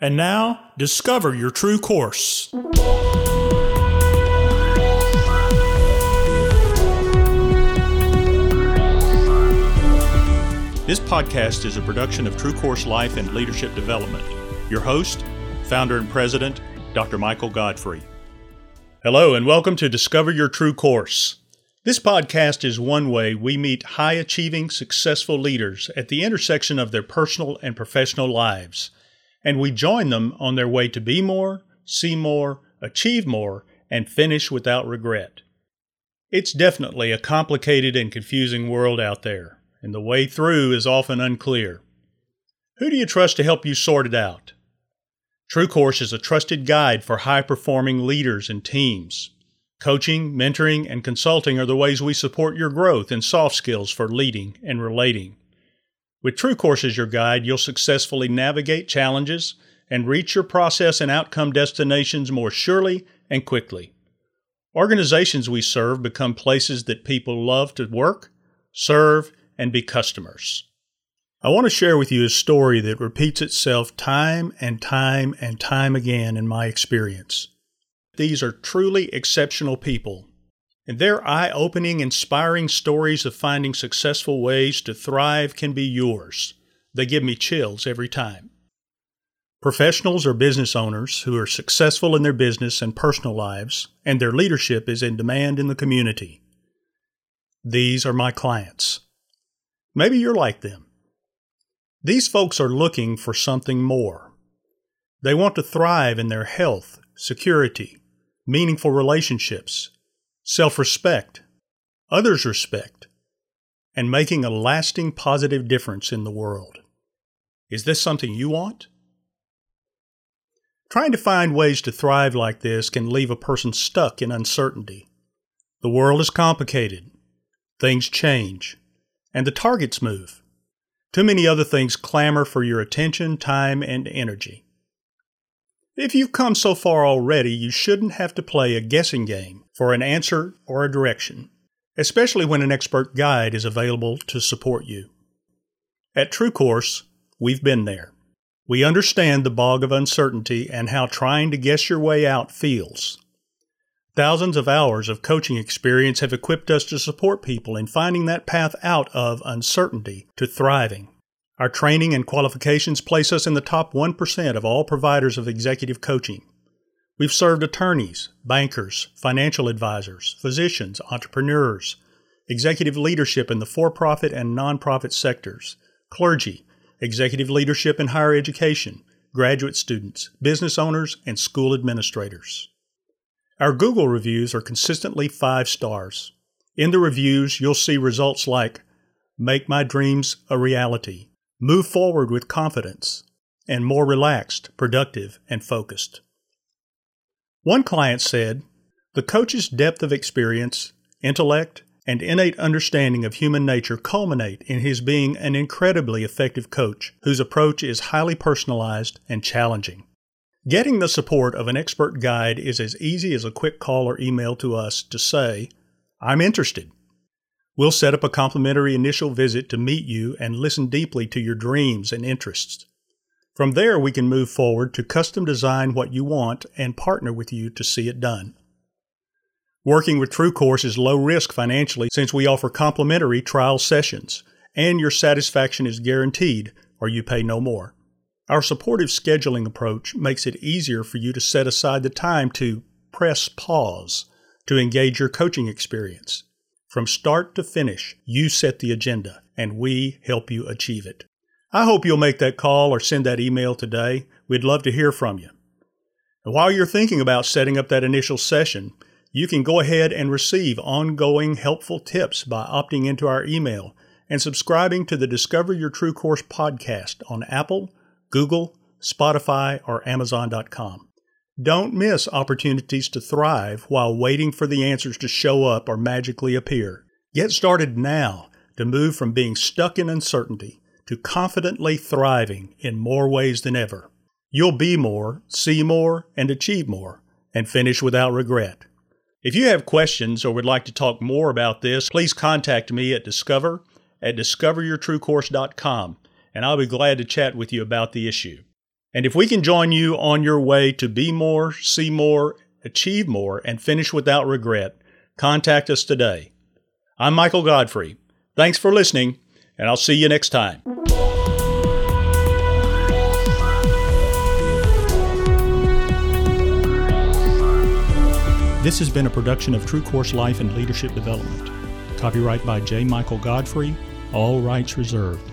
And now, discover your true course. This podcast is a production of True Course Life and Leadership Development. Your host, founder and president, Dr. Michael Godfrey. Hello, and welcome to Discover Your True Course. This podcast is one way we meet high achieving, successful leaders at the intersection of their personal and professional lives, and we join them on their way to be more, see more, achieve more, and finish without regret. It's definitely a complicated and confusing world out there and the way through is often unclear. Who do you trust to help you sort it out? TrueCourse is a trusted guide for high performing leaders and teams. Coaching, mentoring, and consulting are the ways we support your growth in soft skills for leading and relating. With TrueCourse as your guide, you'll successfully navigate challenges and reach your process and outcome destinations more surely and quickly. Organizations we serve become places that people love to work, serve, and be customers. I want to share with you a story that repeats itself time and time and time again in my experience. These are truly exceptional people, and their eye opening, inspiring stories of finding successful ways to thrive can be yours. They give me chills every time. Professionals or business owners who are successful in their business and personal lives, and their leadership is in demand in the community. These are my clients. Maybe you're like them. These folks are looking for something more. They want to thrive in their health, security, meaningful relationships, self respect, others' respect, and making a lasting positive difference in the world. Is this something you want? Trying to find ways to thrive like this can leave a person stuck in uncertainty. The world is complicated. Things change and the targets move. Too many other things clamor for your attention, time, and energy. If you've come so far already, you shouldn't have to play a guessing game for an answer or a direction, especially when an expert guide is available to support you. At True Course, we've been there. We understand the bog of uncertainty and how trying to guess your way out feels. Thousands of hours of coaching experience have equipped us to support people in finding that path out of uncertainty to thriving. Our training and qualifications place us in the top 1% of all providers of executive coaching. We've served attorneys, bankers, financial advisors, physicians, entrepreneurs, executive leadership in the for profit and nonprofit sectors, clergy, executive leadership in higher education, graduate students, business owners, and school administrators. Our Google reviews are consistently five stars. In the reviews, you'll see results like Make my dreams a reality, Move forward with confidence, and more relaxed, productive, and focused. One client said, The coach's depth of experience, intellect, and innate understanding of human nature culminate in his being an incredibly effective coach whose approach is highly personalized and challenging. Getting the support of an expert guide is as easy as a quick call or email to us to say, I'm interested. We'll set up a complimentary initial visit to meet you and listen deeply to your dreams and interests. From there, we can move forward to custom design what you want and partner with you to see it done. Working with TrueCourse is low risk financially since we offer complimentary trial sessions, and your satisfaction is guaranteed or you pay no more. Our supportive scheduling approach makes it easier for you to set aside the time to press pause to engage your coaching experience. From start to finish, you set the agenda, and we help you achieve it. I hope you'll make that call or send that email today. We'd love to hear from you. And while you're thinking about setting up that initial session, you can go ahead and receive ongoing helpful tips by opting into our email and subscribing to the Discover Your True Course podcast on Apple, Google, Spotify, or Amazon.com. Don't miss opportunities to thrive while waiting for the answers to show up or magically appear. Get started now to move from being stuck in uncertainty to confidently thriving in more ways than ever. You'll be more, see more, and achieve more, and finish without regret. If you have questions or would like to talk more about this, please contact me at discover at discoveryourtruecourse.com and I'll be glad to chat with you about the issue. And if we can join you on your way to be more, see more, achieve more, and finish without regret, contact us today. I'm Michael Godfrey. Thanks for listening, and I'll see you next time. This has been a production of True Course Life and Leadership Development. Copyright by J. Michael Godfrey, all rights reserved.